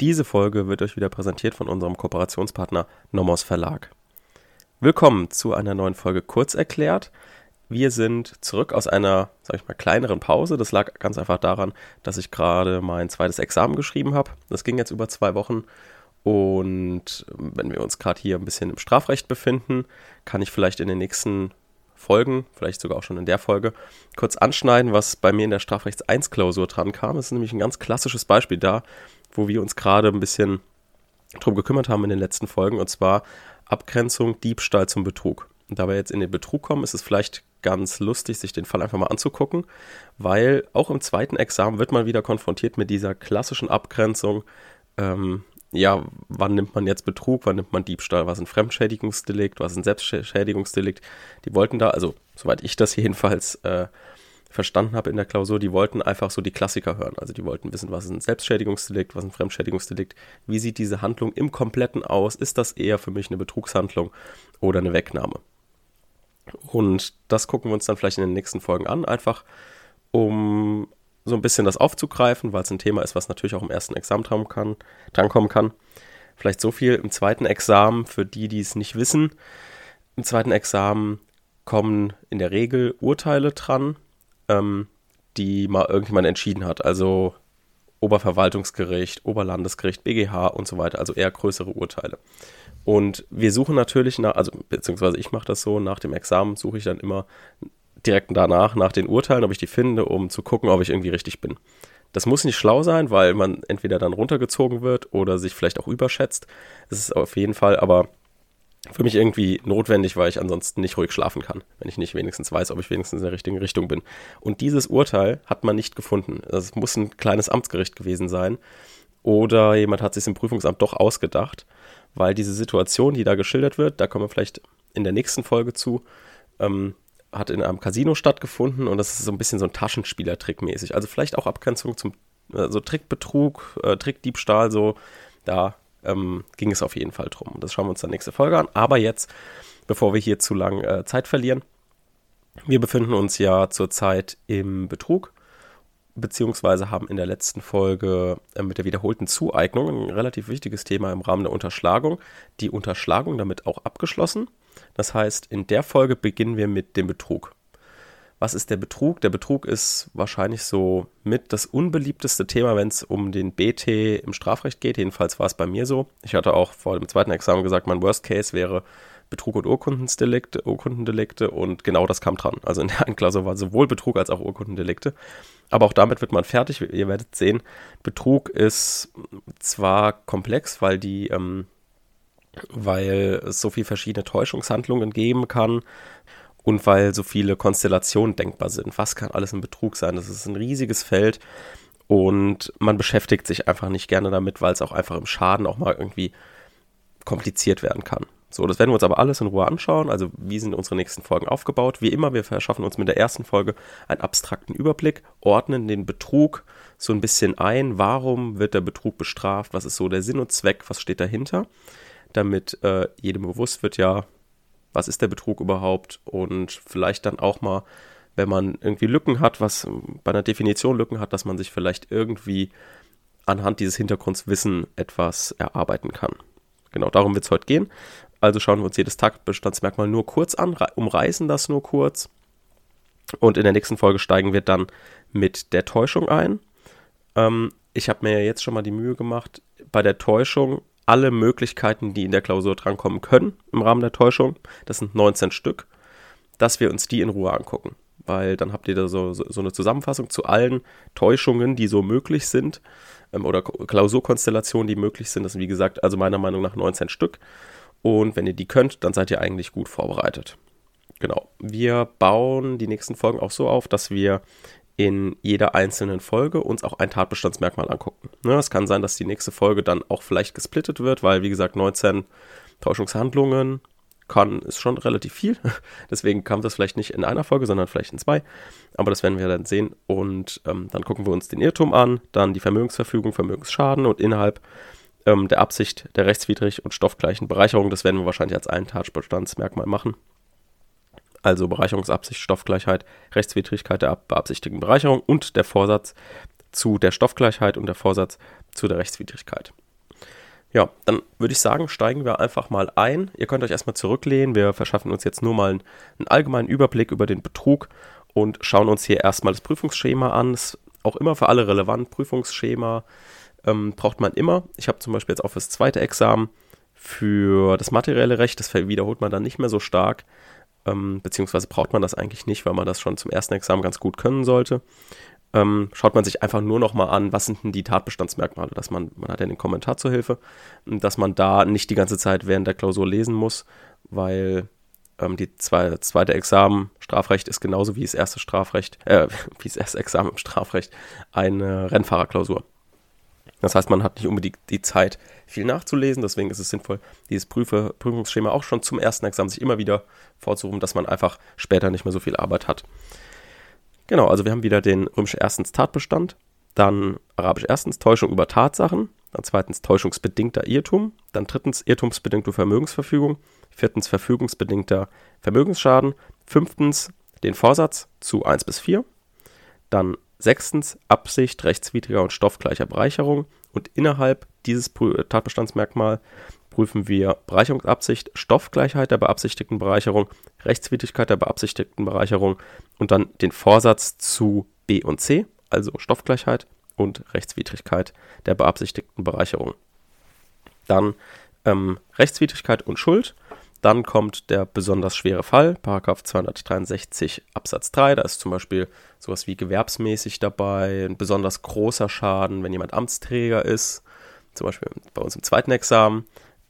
Diese Folge wird euch wieder präsentiert von unserem Kooperationspartner Nomos Verlag. Willkommen zu einer neuen Folge Kurz erklärt. Wir sind zurück aus einer, sag ich mal, kleineren Pause. Das lag ganz einfach daran, dass ich gerade mein zweites Examen geschrieben habe. Das ging jetzt über zwei Wochen. Und wenn wir uns gerade hier ein bisschen im Strafrecht befinden, kann ich vielleicht in den nächsten Folgen, vielleicht sogar auch schon in der Folge, kurz anschneiden, was bei mir in der Strafrechts 1 Klausur dran kam. Das ist nämlich ein ganz klassisches Beispiel da, wo wir uns gerade ein bisschen drum gekümmert haben in den letzten Folgen, und zwar Abgrenzung Diebstahl zum Betrug. Und da wir jetzt in den Betrug kommen, ist es vielleicht ganz lustig, sich den Fall einfach mal anzugucken, weil auch im zweiten Examen wird man wieder konfrontiert mit dieser klassischen Abgrenzung ähm, ja, wann nimmt man jetzt Betrug, wann nimmt man Diebstahl, was ein Fremdschädigungsdelikt, was ein Selbstschädigungsdelikt. Die wollten da, also soweit ich das jedenfalls äh, verstanden habe in der Klausur, die wollten einfach so die Klassiker hören. Also die wollten wissen, was ist ein Selbstschädigungsdelikt, was ist ein Fremdschädigungsdelikt, wie sieht diese Handlung im Kompletten aus, ist das eher für mich eine Betrugshandlung oder eine Wegnahme. Und das gucken wir uns dann vielleicht in den nächsten Folgen an, einfach um so ein bisschen das aufzugreifen, weil es ein Thema ist, was natürlich auch im ersten Examen dran kann, drankommen kann. Vielleicht so viel im zweiten Examen für die, die es nicht wissen. Im zweiten Examen kommen in der Regel Urteile dran, ähm, die mal irgendjemand entschieden hat. Also Oberverwaltungsgericht, Oberlandesgericht, BGH und so weiter, also eher größere Urteile. Und wir suchen natürlich nach, also beziehungsweise ich mache das so, nach dem Examen suche ich dann immer direkt danach nach den Urteilen, ob ich die finde, um zu gucken, ob ich irgendwie richtig bin. Das muss nicht schlau sein, weil man entweder dann runtergezogen wird oder sich vielleicht auch überschätzt. Es ist auf jeden Fall aber für mich irgendwie notwendig, weil ich ansonsten nicht ruhig schlafen kann, wenn ich nicht wenigstens weiß, ob ich wenigstens in der richtigen Richtung bin. Und dieses Urteil hat man nicht gefunden. Es muss ein kleines Amtsgericht gewesen sein oder jemand hat sich im Prüfungsamt doch ausgedacht, weil diese Situation, die da geschildert wird, da kommen wir vielleicht in der nächsten Folge zu, ähm, hat in einem Casino stattgefunden und das ist so ein bisschen so ein Taschenspielertrick mäßig. Also vielleicht auch Abgrenzung zum äh, so Trickbetrug, äh, Trickdiebstahl, so da ähm, ging es auf jeden Fall drum. Das schauen wir uns dann nächste Folge an. Aber jetzt, bevor wir hier zu lang äh, Zeit verlieren, wir befinden uns ja zurzeit im Betrug, beziehungsweise haben in der letzten Folge äh, mit der wiederholten Zueignung ein relativ wichtiges Thema im Rahmen der Unterschlagung, die Unterschlagung damit auch abgeschlossen. Das heißt, in der Folge beginnen wir mit dem Betrug. Was ist der Betrug? Der Betrug ist wahrscheinlich so mit das unbeliebteste Thema, wenn es um den BT im Strafrecht geht. Jedenfalls war es bei mir so. Ich hatte auch vor dem zweiten Examen gesagt, mein Worst Case wäre Betrug und Urkundendelikte, Urkundendelikte und genau das kam dran. Also in der Anklausur war sowohl Betrug als auch Urkundendelikte. Aber auch damit wird man fertig. Ihr werdet sehen, Betrug ist zwar komplex, weil die ähm, weil es so viele verschiedene Täuschungshandlungen geben kann und weil so viele Konstellationen denkbar sind. Was kann alles ein Betrug sein? Das ist ein riesiges Feld und man beschäftigt sich einfach nicht gerne damit, weil es auch einfach im Schaden auch mal irgendwie kompliziert werden kann. So, das werden wir uns aber alles in Ruhe anschauen. Also, wie sind unsere nächsten Folgen aufgebaut? Wie immer, wir verschaffen uns mit der ersten Folge einen abstrakten Überblick, ordnen den Betrug so ein bisschen ein. Warum wird der Betrug bestraft? Was ist so der Sinn und Zweck? Was steht dahinter? damit äh, jedem bewusst wird, ja, was ist der Betrug überhaupt und vielleicht dann auch mal, wenn man irgendwie Lücken hat, was bei einer Definition Lücken hat, dass man sich vielleicht irgendwie anhand dieses Hintergrundwissen etwas erarbeiten kann. Genau darum wird es heute gehen. Also schauen wir uns jedes Tatbestandsmerkmal nur kurz an, umreißen das nur kurz. Und in der nächsten Folge steigen wir dann mit der Täuschung ein. Ähm, ich habe mir jetzt schon mal die Mühe gemacht, bei der Täuschung alle Möglichkeiten, die in der Klausur drankommen können im Rahmen der Täuschung, das sind 19 Stück, dass wir uns die in Ruhe angucken. Weil dann habt ihr da so, so, so eine Zusammenfassung zu allen Täuschungen, die so möglich sind, ähm, oder Klausurkonstellationen, die möglich sind. Das sind, wie gesagt, also meiner Meinung nach 19 Stück. Und wenn ihr die könnt, dann seid ihr eigentlich gut vorbereitet. Genau. Wir bauen die nächsten Folgen auch so auf, dass wir in jeder einzelnen Folge uns auch ein Tatbestandsmerkmal angucken. Ne, es kann sein, dass die nächste Folge dann auch vielleicht gesplittet wird, weil, wie gesagt, 19 Täuschungshandlungen kann, ist schon relativ viel. Deswegen kam das vielleicht nicht in einer Folge, sondern vielleicht in zwei. Aber das werden wir dann sehen. Und ähm, dann gucken wir uns den Irrtum an, dann die Vermögensverfügung, Vermögensschaden und innerhalb ähm, der Absicht der rechtswidrig und stoffgleichen Bereicherung, das werden wir wahrscheinlich als ein Tatbestandsmerkmal machen also Bereicherungsabsicht, Stoffgleichheit, Rechtswidrigkeit der beabsichtigten Bereicherung und der Vorsatz zu der Stoffgleichheit und der Vorsatz zu der Rechtswidrigkeit. Ja, dann würde ich sagen, steigen wir einfach mal ein. Ihr könnt euch erstmal zurücklehnen. Wir verschaffen uns jetzt nur mal einen, einen allgemeinen Überblick über den Betrug und schauen uns hier erstmal das Prüfungsschema an. Ist auch immer für alle relevant. Prüfungsschema ähm, braucht man immer. Ich habe zum Beispiel jetzt auch fürs zweite Examen für das materielle Recht, das wiederholt man dann nicht mehr so stark, ähm, beziehungsweise braucht man das eigentlich nicht, weil man das schon zum ersten Examen ganz gut können sollte ähm, schaut man sich einfach nur noch mal an, was sind denn die Tatbestandsmerkmale, dass man, man hat ja den Kommentar zur Hilfe, dass man da nicht die ganze Zeit während der Klausur lesen muss, weil ähm, die zwei, zweite Examen Strafrecht ist genauso wie das erste Strafrecht, äh, wie das erste Examen im Strafrecht eine Rennfahrerklausur. Das heißt, man hat nicht unbedingt die Zeit, viel nachzulesen. Deswegen ist es sinnvoll, dieses Prüfe, Prüfungsschema auch schon zum ersten Examen sich immer wieder vorzurufen, dass man einfach später nicht mehr so viel Arbeit hat. Genau, also wir haben wieder den römisch erstens Tatbestand, dann arabisch erstens Täuschung über Tatsachen, dann zweitens täuschungsbedingter Irrtum, dann drittens irrtumsbedingte Vermögensverfügung, viertens verfügungsbedingter Vermögensschaden, fünftens den Vorsatz zu 1 bis 4, dann sechstens Absicht rechtswidriger und stoffgleicher Bereicherung und innerhalb dieses Tatbestandsmerkmal prüfen wir Bereicherungsabsicht, Stoffgleichheit der beabsichtigten Bereicherung, Rechtswidrigkeit der beabsichtigten Bereicherung und dann den Vorsatz zu B und C, also Stoffgleichheit und Rechtswidrigkeit der beabsichtigten Bereicherung. Dann ähm, Rechtswidrigkeit und Schuld. Dann kommt der besonders schwere Fall, Paragraph 263 Absatz 3. Da ist zum Beispiel sowas wie gewerbsmäßig dabei, ein besonders großer Schaden, wenn jemand Amtsträger ist. Zum Beispiel bei uns im zweiten Examen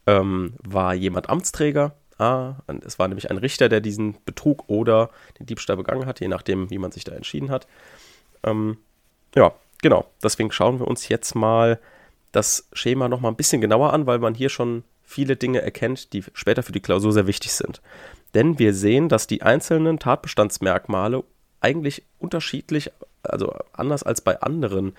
ähm, war jemand Amtsträger. Ah, es war nämlich ein Richter, der diesen Betrug oder den Diebstahl begangen hat, je nachdem, wie man sich da entschieden hat. Ähm, ja, genau. Deswegen schauen wir uns jetzt mal das Schema nochmal ein bisschen genauer an, weil man hier schon viele Dinge erkennt, die später für die Klausur sehr wichtig sind. Denn wir sehen, dass die einzelnen Tatbestandsmerkmale eigentlich unterschiedlich also anders als bei anderen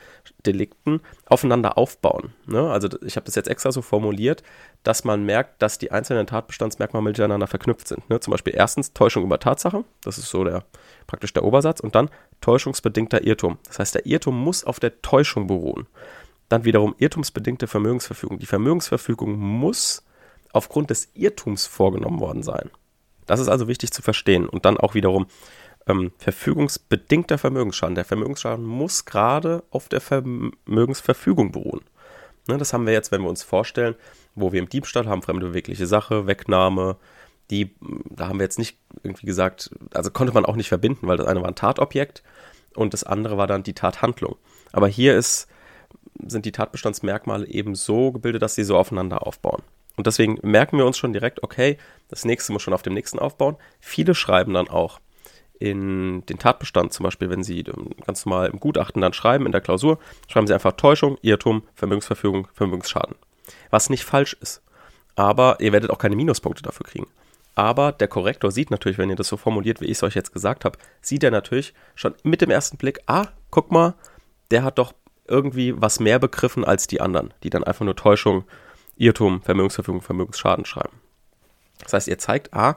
Delikten, aufeinander aufbauen. Ne? Also ich habe das jetzt extra so formuliert, dass man merkt, dass die einzelnen Tatbestandsmerkmale miteinander verknüpft sind. Ne? Zum Beispiel erstens Täuschung über Tatsache, das ist so der praktisch der Obersatz, und dann täuschungsbedingter Irrtum. Das heißt, der Irrtum muss auf der Täuschung beruhen. Dann wiederum irrtumsbedingte Vermögensverfügung. Die Vermögensverfügung muss aufgrund des Irrtums vorgenommen worden sein. Das ist also wichtig zu verstehen. Und dann auch wiederum ähm, verfügungsbedingter Vermögensschaden. Der Vermögensschaden muss gerade auf der Vermögensverfügung beruhen. Ne, das haben wir jetzt, wenn wir uns vorstellen, wo wir im Diebstahl haben, fremde bewegliche Sache, Wegnahme, die, da haben wir jetzt nicht irgendwie gesagt, also konnte man auch nicht verbinden, weil das eine war ein Tatobjekt und das andere war dann die Tathandlung. Aber hier ist, sind die Tatbestandsmerkmale eben so gebildet, dass sie so aufeinander aufbauen. Und deswegen merken wir uns schon direkt, okay, das nächste muss schon auf dem nächsten aufbauen. Viele schreiben dann auch, in den Tatbestand, zum Beispiel, wenn Sie ähm, ganz normal im Gutachten dann schreiben, in der Klausur, schreiben Sie einfach Täuschung, Irrtum, Vermögensverfügung, Vermögensschaden. Was nicht falsch ist. Aber ihr werdet auch keine Minuspunkte dafür kriegen. Aber der Korrektor sieht natürlich, wenn ihr das so formuliert, wie ich es euch jetzt gesagt habe, sieht er natürlich schon mit dem ersten Blick, ah, guck mal, der hat doch irgendwie was mehr begriffen als die anderen, die dann einfach nur Täuschung, Irrtum, Vermögensverfügung, Vermögensschaden schreiben. Das heißt, ihr zeigt, ah,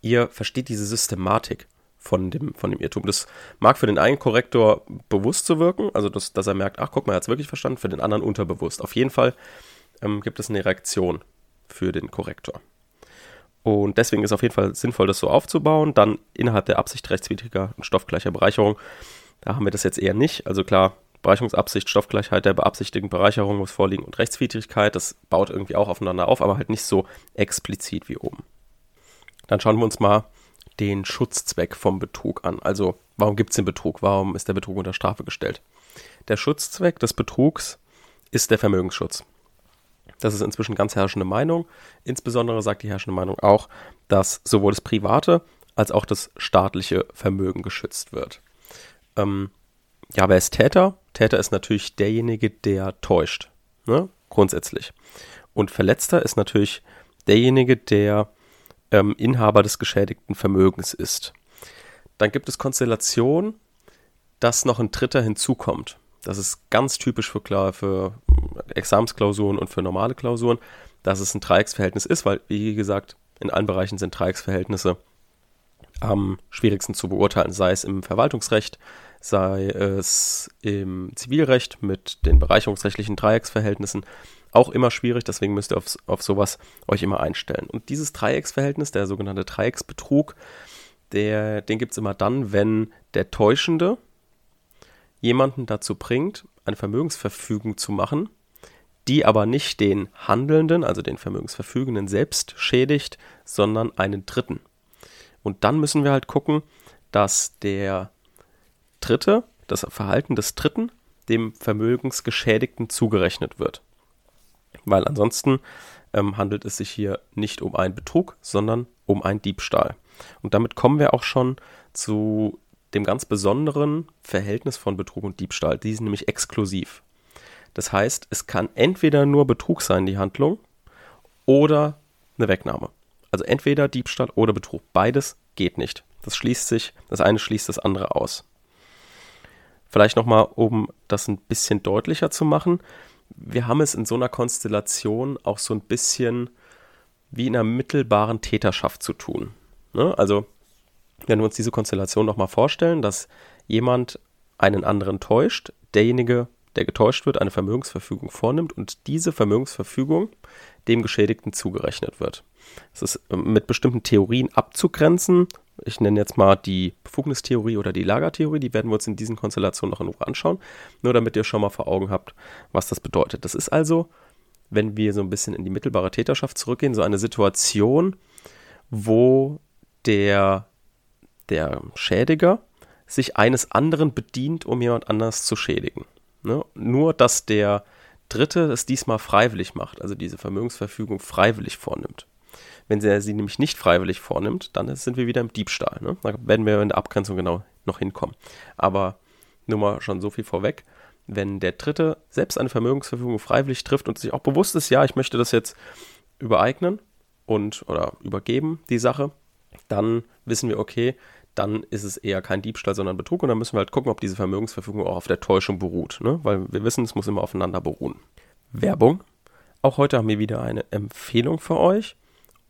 ihr versteht diese Systematik von dem, von dem Irrtum. Das mag für den einen Korrektor bewusst zu wirken, also dass, dass er merkt, ach guck mal, er hat es wirklich verstanden, für den anderen unterbewusst. Auf jeden Fall ähm, gibt es eine Reaktion für den Korrektor. Und deswegen ist es auf jeden Fall sinnvoll, das so aufzubauen. Dann innerhalb der Absicht rechtswidriger und stoffgleicher Bereicherung. Da haben wir das jetzt eher nicht. Also klar, Bereicherungsabsicht, Stoffgleichheit der beabsichtigten Bereicherung muss vorliegen und Rechtswidrigkeit. Das baut irgendwie auch aufeinander auf, aber halt nicht so explizit wie oben. Dann schauen wir uns mal den Schutzzweck vom Betrug an. Also warum gibt es den Betrug? Warum ist der Betrug unter Strafe gestellt? Der Schutzzweck des Betrugs ist der Vermögensschutz. Das ist inzwischen ganz herrschende Meinung. Insbesondere sagt die herrschende Meinung auch, dass sowohl das private als auch das staatliche Vermögen geschützt wird. Ähm, ja, wer ist Täter? Täter ist natürlich derjenige, der täuscht. Ne? Grundsätzlich. Und Verletzter ist natürlich derjenige, der ähm, Inhaber des geschädigten Vermögens ist. Dann gibt es Konstellationen, dass noch ein Dritter hinzukommt. Das ist ganz typisch für, klar, für Examensklausuren und für normale Klausuren, dass es ein Dreiecksverhältnis ist, weil, wie gesagt, in allen Bereichen sind Dreiecksverhältnisse am schwierigsten zu beurteilen, sei es im Verwaltungsrecht, sei es im Zivilrecht mit den bereicherungsrechtlichen Dreiecksverhältnissen auch immer schwierig, deswegen müsst ihr auf, auf sowas euch immer einstellen. Und dieses Dreiecksverhältnis, der sogenannte Dreiecksbetrug, der, den gibt es immer dann, wenn der Täuschende jemanden dazu bringt, eine Vermögensverfügung zu machen, die aber nicht den Handelnden, also den Vermögensverfügenden selbst schädigt, sondern einen Dritten. Und dann müssen wir halt gucken, dass der Dritte, das Verhalten des Dritten, dem Vermögensgeschädigten zugerechnet wird. Weil ansonsten ähm, handelt es sich hier nicht um einen Betrug, sondern um einen Diebstahl. Und damit kommen wir auch schon zu dem ganz besonderen Verhältnis von Betrug und Diebstahl. Die sind nämlich exklusiv. Das heißt, es kann entweder nur Betrug sein, die Handlung, oder eine Wegnahme. Also entweder Diebstahl oder Betrug. Beides geht nicht. Das schließt sich, das eine schließt das andere aus. Vielleicht nochmal, um das ein bisschen deutlicher zu machen. Wir haben es in so einer Konstellation auch so ein bisschen wie in einer mittelbaren Täterschaft zu tun. Ne? Also, wenn wir uns diese Konstellation nochmal vorstellen, dass jemand einen anderen täuscht, derjenige der getäuscht wird, eine Vermögensverfügung vornimmt und diese Vermögensverfügung dem Geschädigten zugerechnet wird. Es ist ähm, mit bestimmten Theorien abzugrenzen. Ich nenne jetzt mal die Befugnistheorie oder die Lagertheorie. Die werden wir uns in diesen Konstellationen noch in Ruhe anschauen. Nur damit ihr schon mal vor Augen habt, was das bedeutet. Das ist also, wenn wir so ein bisschen in die mittelbare Täterschaft zurückgehen, so eine Situation, wo der, der Schädiger sich eines anderen bedient, um jemand anders zu schädigen. Ne? Nur, dass der Dritte es diesmal freiwillig macht, also diese Vermögensverfügung freiwillig vornimmt. Wenn er sie nämlich nicht freiwillig vornimmt, dann sind wir wieder im Diebstahl. Ne? Da werden wir in der Abgrenzung genau noch hinkommen. Aber nur mal schon so viel vorweg. Wenn der Dritte selbst eine Vermögensverfügung freiwillig trifft und sich auch bewusst ist, ja, ich möchte das jetzt übereignen und oder übergeben, die Sache, dann wissen wir, okay, dann ist es eher kein Diebstahl, sondern Betrug. Und dann müssen wir halt gucken, ob diese Vermögensverfügung auch auf der Täuschung beruht. Ne? Weil wir wissen, es muss immer aufeinander beruhen. Werbung. Auch heute haben wir wieder eine Empfehlung für euch.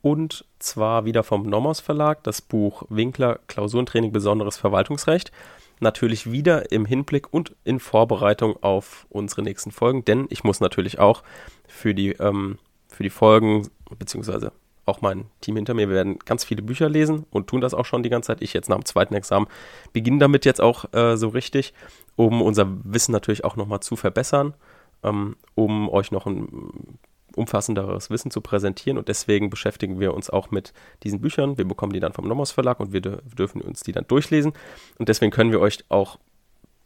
Und zwar wieder vom Nomos Verlag, das Buch Winkler Klausurentraining Besonderes Verwaltungsrecht. Natürlich wieder im Hinblick und in Vorbereitung auf unsere nächsten Folgen, denn ich muss natürlich auch für die, ähm, für die Folgen, beziehungsweise auch mein Team hinter mir, wir werden ganz viele Bücher lesen und tun das auch schon die ganze Zeit. Ich jetzt nach dem zweiten Examen beginne damit jetzt auch äh, so richtig, um unser Wissen natürlich auch nochmal zu verbessern, ähm, um euch noch ein umfassenderes Wissen zu präsentieren und deswegen beschäftigen wir uns auch mit diesen Büchern. Wir bekommen die dann vom Nomos Verlag und wir dürfen uns die dann durchlesen und deswegen können wir euch auch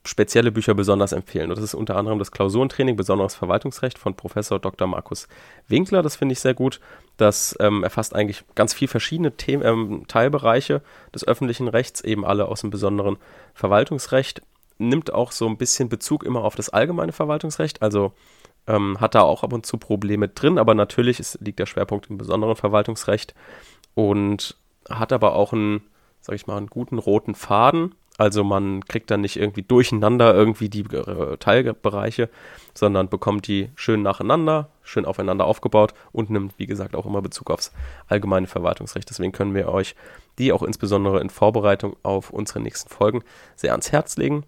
spezielle Bücher besonders empfehlen. Und das ist unter anderem das Klausurentraining Besonderes Verwaltungsrecht von Professor Dr. Markus Winkler. Das finde ich sehr gut. Das ähm, erfasst eigentlich ganz viele verschiedene Themen, ähm, Teilbereiche des öffentlichen Rechts, eben alle aus dem besonderen Verwaltungsrecht. Nimmt auch so ein bisschen Bezug immer auf das allgemeine Verwaltungsrecht. Also ähm, hat da auch ab und zu Probleme drin, aber natürlich ist, liegt der Schwerpunkt im besonderen Verwaltungsrecht und hat aber auch einen, sag ich mal, einen guten roten Faden also man kriegt dann nicht irgendwie durcheinander irgendwie die äh, Teilbereiche, sondern bekommt die schön nacheinander, schön aufeinander aufgebaut und nimmt, wie gesagt, auch immer Bezug aufs allgemeine Verwaltungsrecht. Deswegen können wir euch die auch insbesondere in Vorbereitung auf unsere nächsten Folgen sehr ans Herz legen.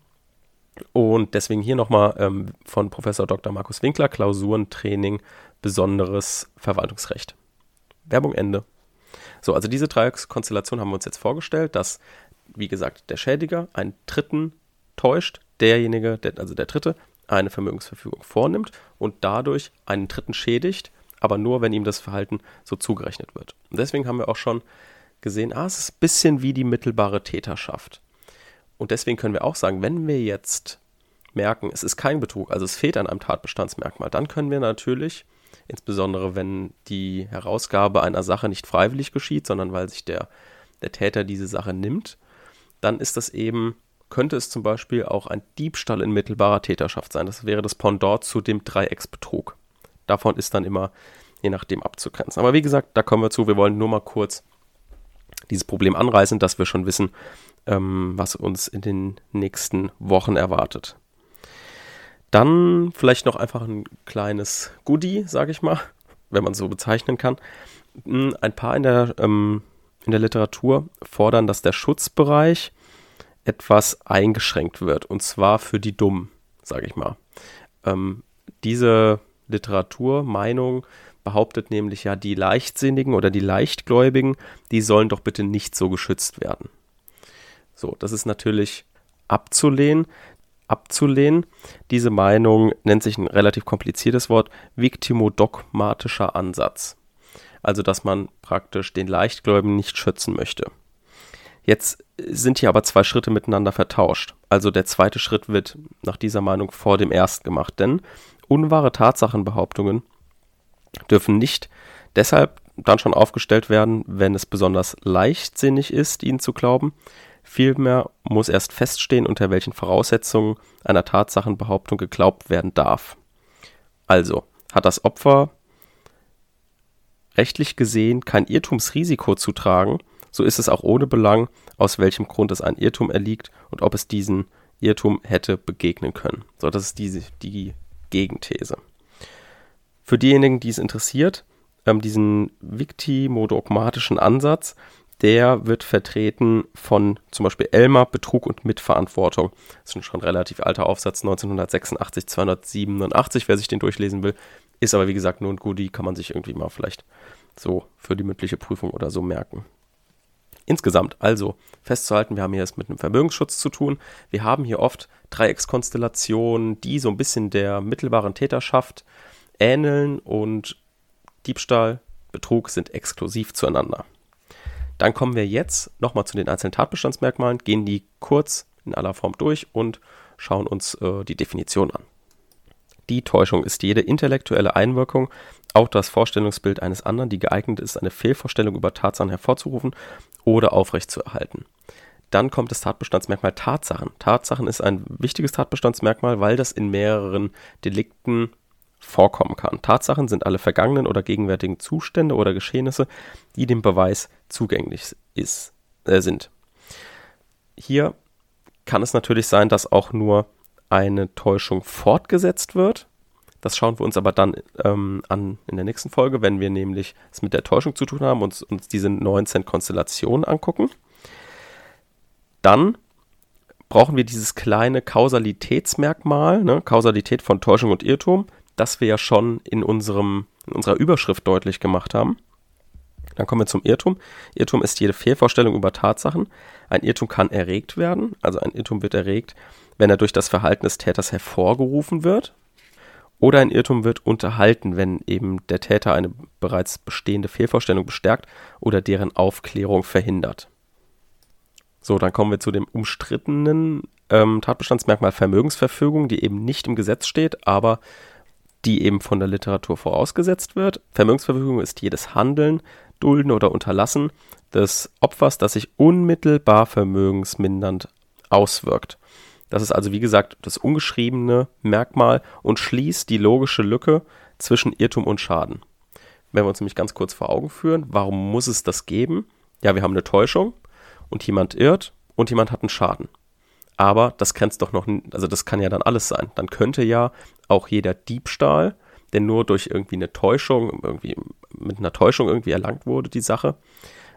Und deswegen hier nochmal ähm, von Professor Dr. Markus Winkler, Klausurentraining, besonderes Verwaltungsrecht. Werbung Ende. So, also diese Dreieckskonstellation haben wir uns jetzt vorgestellt, dass wie gesagt, der Schädiger einen Dritten täuscht, derjenige, der, also der Dritte, eine Vermögensverfügung vornimmt und dadurch einen Dritten schädigt, aber nur, wenn ihm das Verhalten so zugerechnet wird. Und deswegen haben wir auch schon gesehen, ah, es ist ein bisschen wie die mittelbare Täterschaft. Und deswegen können wir auch sagen, wenn wir jetzt merken, es ist kein Betrug, also es fehlt an einem Tatbestandsmerkmal, dann können wir natürlich, insbesondere wenn die Herausgabe einer Sache nicht freiwillig geschieht, sondern weil sich der, der Täter diese Sache nimmt, dann ist das eben, könnte es zum Beispiel auch ein Diebstahl in mittelbarer Täterschaft sein. Das wäre das Pendant zu dem Dreiecksbetrug. Davon ist dann immer je nachdem abzugrenzen. Aber wie gesagt, da kommen wir zu. Wir wollen nur mal kurz dieses Problem anreißen, dass wir schon wissen, ähm, was uns in den nächsten Wochen erwartet. Dann vielleicht noch einfach ein kleines Goodie, sage ich mal, wenn man so bezeichnen kann. Hm, ein paar in der ähm, in der Literatur fordern, dass der Schutzbereich etwas eingeschränkt wird. Und zwar für die Dummen, sage ich mal. Ähm, diese Literaturmeinung behauptet nämlich ja, die Leichtsinnigen oder die Leichtgläubigen, die sollen doch bitte nicht so geschützt werden. So, das ist natürlich abzulehnen. Abzulehnen. Diese Meinung nennt sich ein relativ kompliziertes Wort, viktimodogmatischer Ansatz. Also, dass man praktisch den Leichtgläubigen nicht schützen möchte. Jetzt sind hier aber zwei Schritte miteinander vertauscht. Also der zweite Schritt wird nach dieser Meinung vor dem ersten gemacht, denn unwahre Tatsachenbehauptungen dürfen nicht deshalb dann schon aufgestellt werden, wenn es besonders leichtsinnig ist, ihnen zu glauben. Vielmehr muss erst feststehen, unter welchen Voraussetzungen einer Tatsachenbehauptung geglaubt werden darf. Also, hat das Opfer rechtlich gesehen kein Irrtumsrisiko zu tragen, so ist es auch ohne Belang, aus welchem Grund es ein Irrtum erliegt und ob es diesen Irrtum hätte begegnen können. So, das ist die, die Gegenthese. Für diejenigen, die es interessiert, ähm, diesen viktimodogmatischen Ansatz, der wird vertreten von zum Beispiel Elmar, Betrug und Mitverantwortung. Das ist ein schon relativ alter Aufsatz, 1986, 287, wer sich den durchlesen will. Ist aber wie gesagt nur ein Goodie, kann man sich irgendwie mal vielleicht so für die mündliche Prüfung oder so merken. Insgesamt also festzuhalten, wir haben hier es mit einem Vermögensschutz zu tun. Wir haben hier oft Dreieckskonstellationen, die so ein bisschen der mittelbaren Täterschaft ähneln und Diebstahl, Betrug sind exklusiv zueinander. Dann kommen wir jetzt nochmal zu den einzelnen Tatbestandsmerkmalen, gehen die kurz in aller Form durch und schauen uns äh, die Definition an. Die Täuschung ist jede intellektuelle Einwirkung auch das Vorstellungsbild eines anderen, die geeignet ist, eine Fehlvorstellung über Tatsachen hervorzurufen oder aufrechtzuerhalten. Dann kommt das Tatbestandsmerkmal Tatsachen. Tatsachen ist ein wichtiges Tatbestandsmerkmal, weil das in mehreren Delikten vorkommen kann. Tatsachen sind alle vergangenen oder gegenwärtigen Zustände oder Geschehnisse, die dem Beweis zugänglich ist, äh, sind. Hier kann es natürlich sein, dass auch nur eine Täuschung fortgesetzt wird. Das schauen wir uns aber dann ähm, an in der nächsten Folge, wenn wir nämlich es mit der Täuschung zu tun haben und uns diese 19 Konstellationen angucken. Dann brauchen wir dieses kleine Kausalitätsmerkmal, ne, Kausalität von Täuschung und Irrtum, das wir ja schon in, unserem, in unserer Überschrift deutlich gemacht haben. Dann kommen wir zum Irrtum. Irrtum ist jede Fehlvorstellung über Tatsachen. Ein Irrtum kann erregt werden, also ein Irrtum wird erregt, wenn er durch das Verhalten des Täters hervorgerufen wird. Oder ein Irrtum wird unterhalten, wenn eben der Täter eine bereits bestehende Fehlvorstellung bestärkt oder deren Aufklärung verhindert. So, dann kommen wir zu dem umstrittenen ähm, Tatbestandsmerkmal Vermögensverfügung, die eben nicht im Gesetz steht, aber die eben von der Literatur vorausgesetzt wird. Vermögensverfügung ist jedes Handeln, Dulden oder Unterlassen des Opfers, das sich unmittelbar vermögensmindernd auswirkt. Das ist also, wie gesagt, das ungeschriebene Merkmal und schließt die logische Lücke zwischen Irrtum und Schaden. Wenn wir uns nämlich ganz kurz vor Augen führen, warum muss es das geben? Ja, wir haben eine Täuschung und jemand irrt und jemand hat einen Schaden. Aber das grenzt doch noch, also das kann ja dann alles sein. Dann könnte ja auch jeder Diebstahl, der nur durch irgendwie eine Täuschung, irgendwie mit einer Täuschung irgendwie erlangt wurde, die Sache,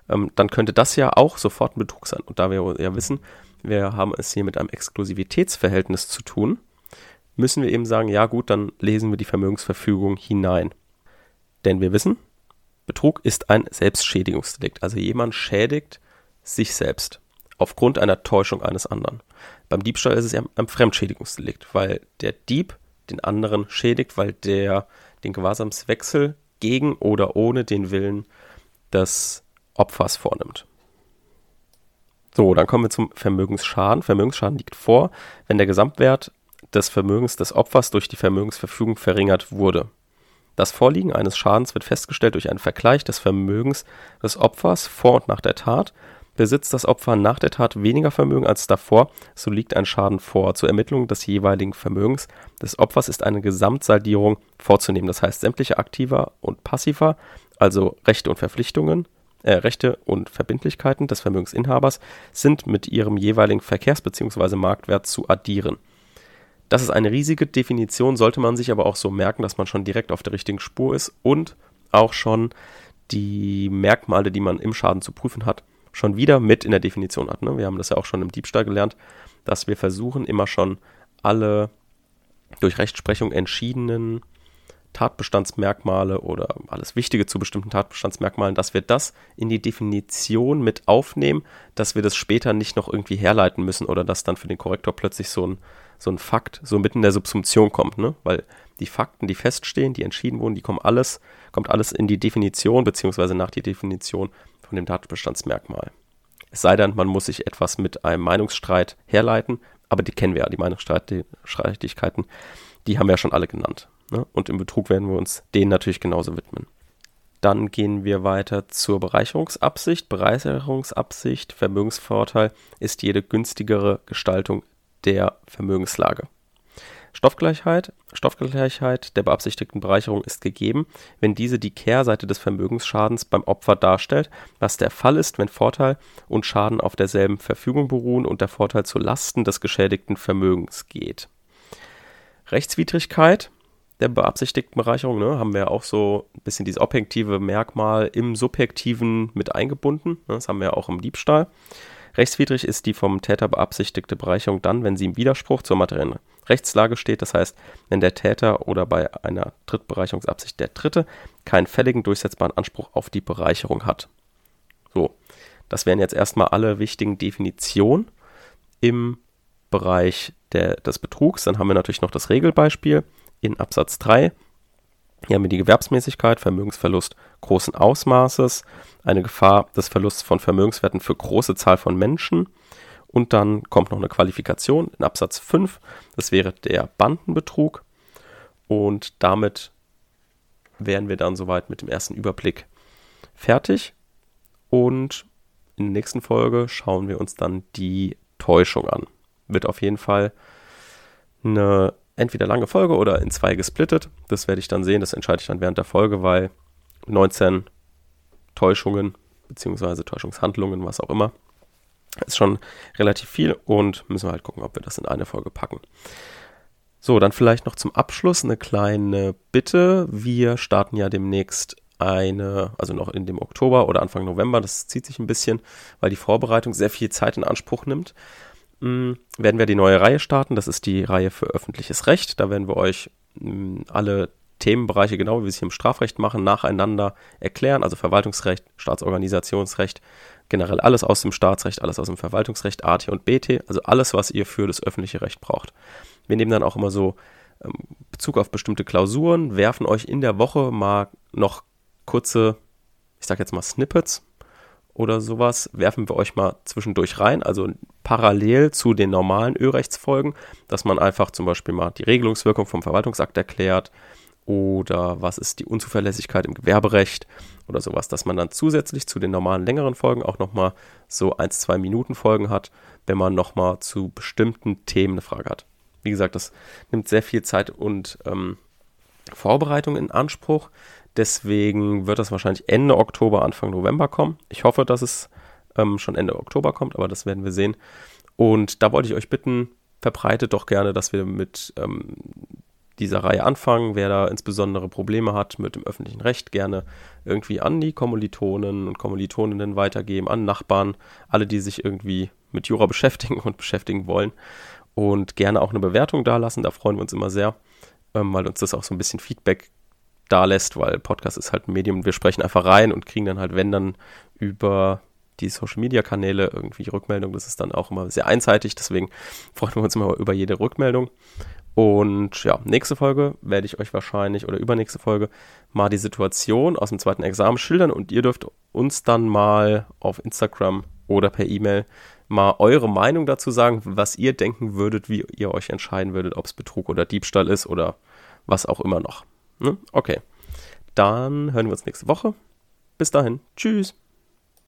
ähm, dann könnte das ja auch sofort ein Betrug sein. Und da wir ja wissen, wir haben es hier mit einem Exklusivitätsverhältnis zu tun, müssen wir eben sagen, ja gut, dann lesen wir die Vermögensverfügung hinein. Denn wir wissen, Betrug ist ein Selbstschädigungsdelikt. Also jemand schädigt sich selbst aufgrund einer Täuschung eines anderen. Beim Diebstahl ist es ein Fremdschädigungsdelikt, weil der Dieb den anderen schädigt, weil der den Gewahrsamswechsel gegen oder ohne den Willen des Opfers vornimmt. So, dann kommen wir zum Vermögensschaden. Vermögensschaden liegt vor, wenn der Gesamtwert des Vermögens des Opfers durch die Vermögensverfügung verringert wurde. Das Vorliegen eines Schadens wird festgestellt durch einen Vergleich des Vermögens des Opfers vor und nach der Tat. Besitzt das Opfer nach der Tat weniger Vermögen als davor, so liegt ein Schaden vor. Zur Ermittlung des jeweiligen Vermögens des Opfers ist eine Gesamtsaldierung vorzunehmen. Das heißt, sämtliche Aktiva und Passiva, also Rechte und Verpflichtungen, äh, Rechte und Verbindlichkeiten des Vermögensinhabers sind mit ihrem jeweiligen Verkehrs- bzw. Marktwert zu addieren. Das ist eine riesige Definition, sollte man sich aber auch so merken, dass man schon direkt auf der richtigen Spur ist und auch schon die Merkmale, die man im Schaden zu prüfen hat, schon wieder mit in der Definition hat. Ne? Wir haben das ja auch schon im Diebstahl gelernt, dass wir versuchen, immer schon alle durch Rechtsprechung entschiedenen Tatbestandsmerkmale oder alles Wichtige zu bestimmten Tatbestandsmerkmalen, dass wir das in die Definition mit aufnehmen, dass wir das später nicht noch irgendwie herleiten müssen oder dass dann für den Korrektor plötzlich so ein, so ein Fakt so mitten in der Subsumption kommt, ne? Weil die Fakten, die feststehen, die entschieden wurden, die kommen alles, kommt alles in die Definition beziehungsweise nach die Definition von dem Tatbestandsmerkmal. Es sei denn, man muss sich etwas mit einem Meinungsstreit herleiten, aber die kennen wir ja, die Meinungsstreitigkeiten, die haben wir ja schon alle genannt. Ne? Und im Betrug werden wir uns denen natürlich genauso widmen. Dann gehen wir weiter zur Bereicherungsabsicht. Bereicherungsabsicht, Vermögensvorteil ist jede günstigere Gestaltung der Vermögenslage. Stoffgleichheit. Stoffgleichheit der beabsichtigten Bereicherung ist gegeben, wenn diese die Kehrseite des Vermögensschadens beim Opfer darstellt, was der Fall ist, wenn Vorteil und Schaden auf derselben Verfügung beruhen und der Vorteil zu Lasten des geschädigten Vermögens geht. Rechtswidrigkeit der beabsichtigten Bereicherung, ne, haben wir auch so ein bisschen dieses objektive Merkmal im Subjektiven mit eingebunden. Ne, das haben wir auch im Diebstahl. Rechtswidrig ist die vom Täter beabsichtigte Bereicherung dann, wenn sie im Widerspruch zur materiellen Rechtslage steht. Das heißt, wenn der Täter oder bei einer Drittbereicherungsabsicht der Dritte keinen fälligen durchsetzbaren Anspruch auf die Bereicherung hat. So, das wären jetzt erstmal alle wichtigen Definitionen im Bereich der, des Betrugs. Dann haben wir natürlich noch das Regelbeispiel in Absatz 3. Hier haben wir die Gewerbsmäßigkeit, Vermögensverlust großen Ausmaßes, eine Gefahr des Verlusts von Vermögenswerten für große Zahl von Menschen. Und dann kommt noch eine Qualifikation in Absatz 5. Das wäre der Bandenbetrug. Und damit wären wir dann soweit mit dem ersten Überblick fertig. Und in der nächsten Folge schauen wir uns dann die Täuschung an. Wird auf jeden Fall eine entweder lange Folge oder in zwei gesplittet. Das werde ich dann sehen, das entscheide ich dann während der Folge, weil 19 Täuschungen bzw. Täuschungshandlungen, was auch immer, ist schon relativ viel und müssen wir halt gucken, ob wir das in eine Folge packen. So, dann vielleicht noch zum Abschluss eine kleine Bitte. Wir starten ja demnächst eine, also noch in dem Oktober oder Anfang November, das zieht sich ein bisschen, weil die Vorbereitung sehr viel Zeit in Anspruch nimmt mh, werden wir die neue Reihe starten. Das ist die Reihe für öffentliches Recht. Da werden wir euch mh, alle Themenbereiche, genau wie wir es hier im Strafrecht machen, nacheinander erklären. Also Verwaltungsrecht, Staatsorganisationsrecht, generell alles aus dem Staatsrecht, alles aus dem Verwaltungsrecht, AT und BT, also alles, was ihr für das öffentliche Recht braucht. Wir nehmen dann auch immer so ähm, Bezug auf bestimmte Klausuren, werfen euch in der Woche mal noch kurze, ich sag jetzt mal Snippets oder sowas werfen wir euch mal zwischendurch rein, also parallel zu den normalen Ölrechtsfolgen, dass man einfach zum Beispiel mal die Regelungswirkung vom Verwaltungsakt erklärt oder was ist die Unzuverlässigkeit im Gewerberecht oder sowas, dass man dann zusätzlich zu den normalen längeren Folgen auch nochmal so 1, 2 Minuten Folgen hat, wenn man nochmal zu bestimmten Themen eine Frage hat. Wie gesagt, das nimmt sehr viel Zeit und ähm, Vorbereitung in Anspruch. Deswegen wird das wahrscheinlich Ende Oktober, Anfang November kommen. Ich hoffe, dass es ähm, schon Ende Oktober kommt, aber das werden wir sehen. Und da wollte ich euch bitten, verbreitet doch gerne, dass wir mit ähm, dieser Reihe anfangen. Wer da insbesondere Probleme hat mit dem öffentlichen Recht, gerne irgendwie an die Kommilitonen und Kommilitoninnen weitergeben, an Nachbarn, alle, die sich irgendwie mit Jura beschäftigen und beschäftigen wollen. Und gerne auch eine Bewertung da lassen, da freuen wir uns immer sehr, ähm, weil uns das auch so ein bisschen Feedback da lässt, weil Podcast ist halt ein Medium, wir sprechen einfach rein und kriegen dann halt, wenn dann über die Social Media Kanäle irgendwie Rückmeldung. Das ist dann auch immer sehr einseitig, deswegen freuen wir uns immer über jede Rückmeldung. Und ja, nächste Folge werde ich euch wahrscheinlich oder übernächste Folge mal die Situation aus dem zweiten Examen schildern und ihr dürft uns dann mal auf Instagram oder per E-Mail mal eure Meinung dazu sagen, was ihr denken würdet, wie ihr euch entscheiden würdet, ob es Betrug oder Diebstahl ist oder was auch immer noch. Ne? Okay. Dann hören wir uns nächste Woche. Bis dahin. Tschüss.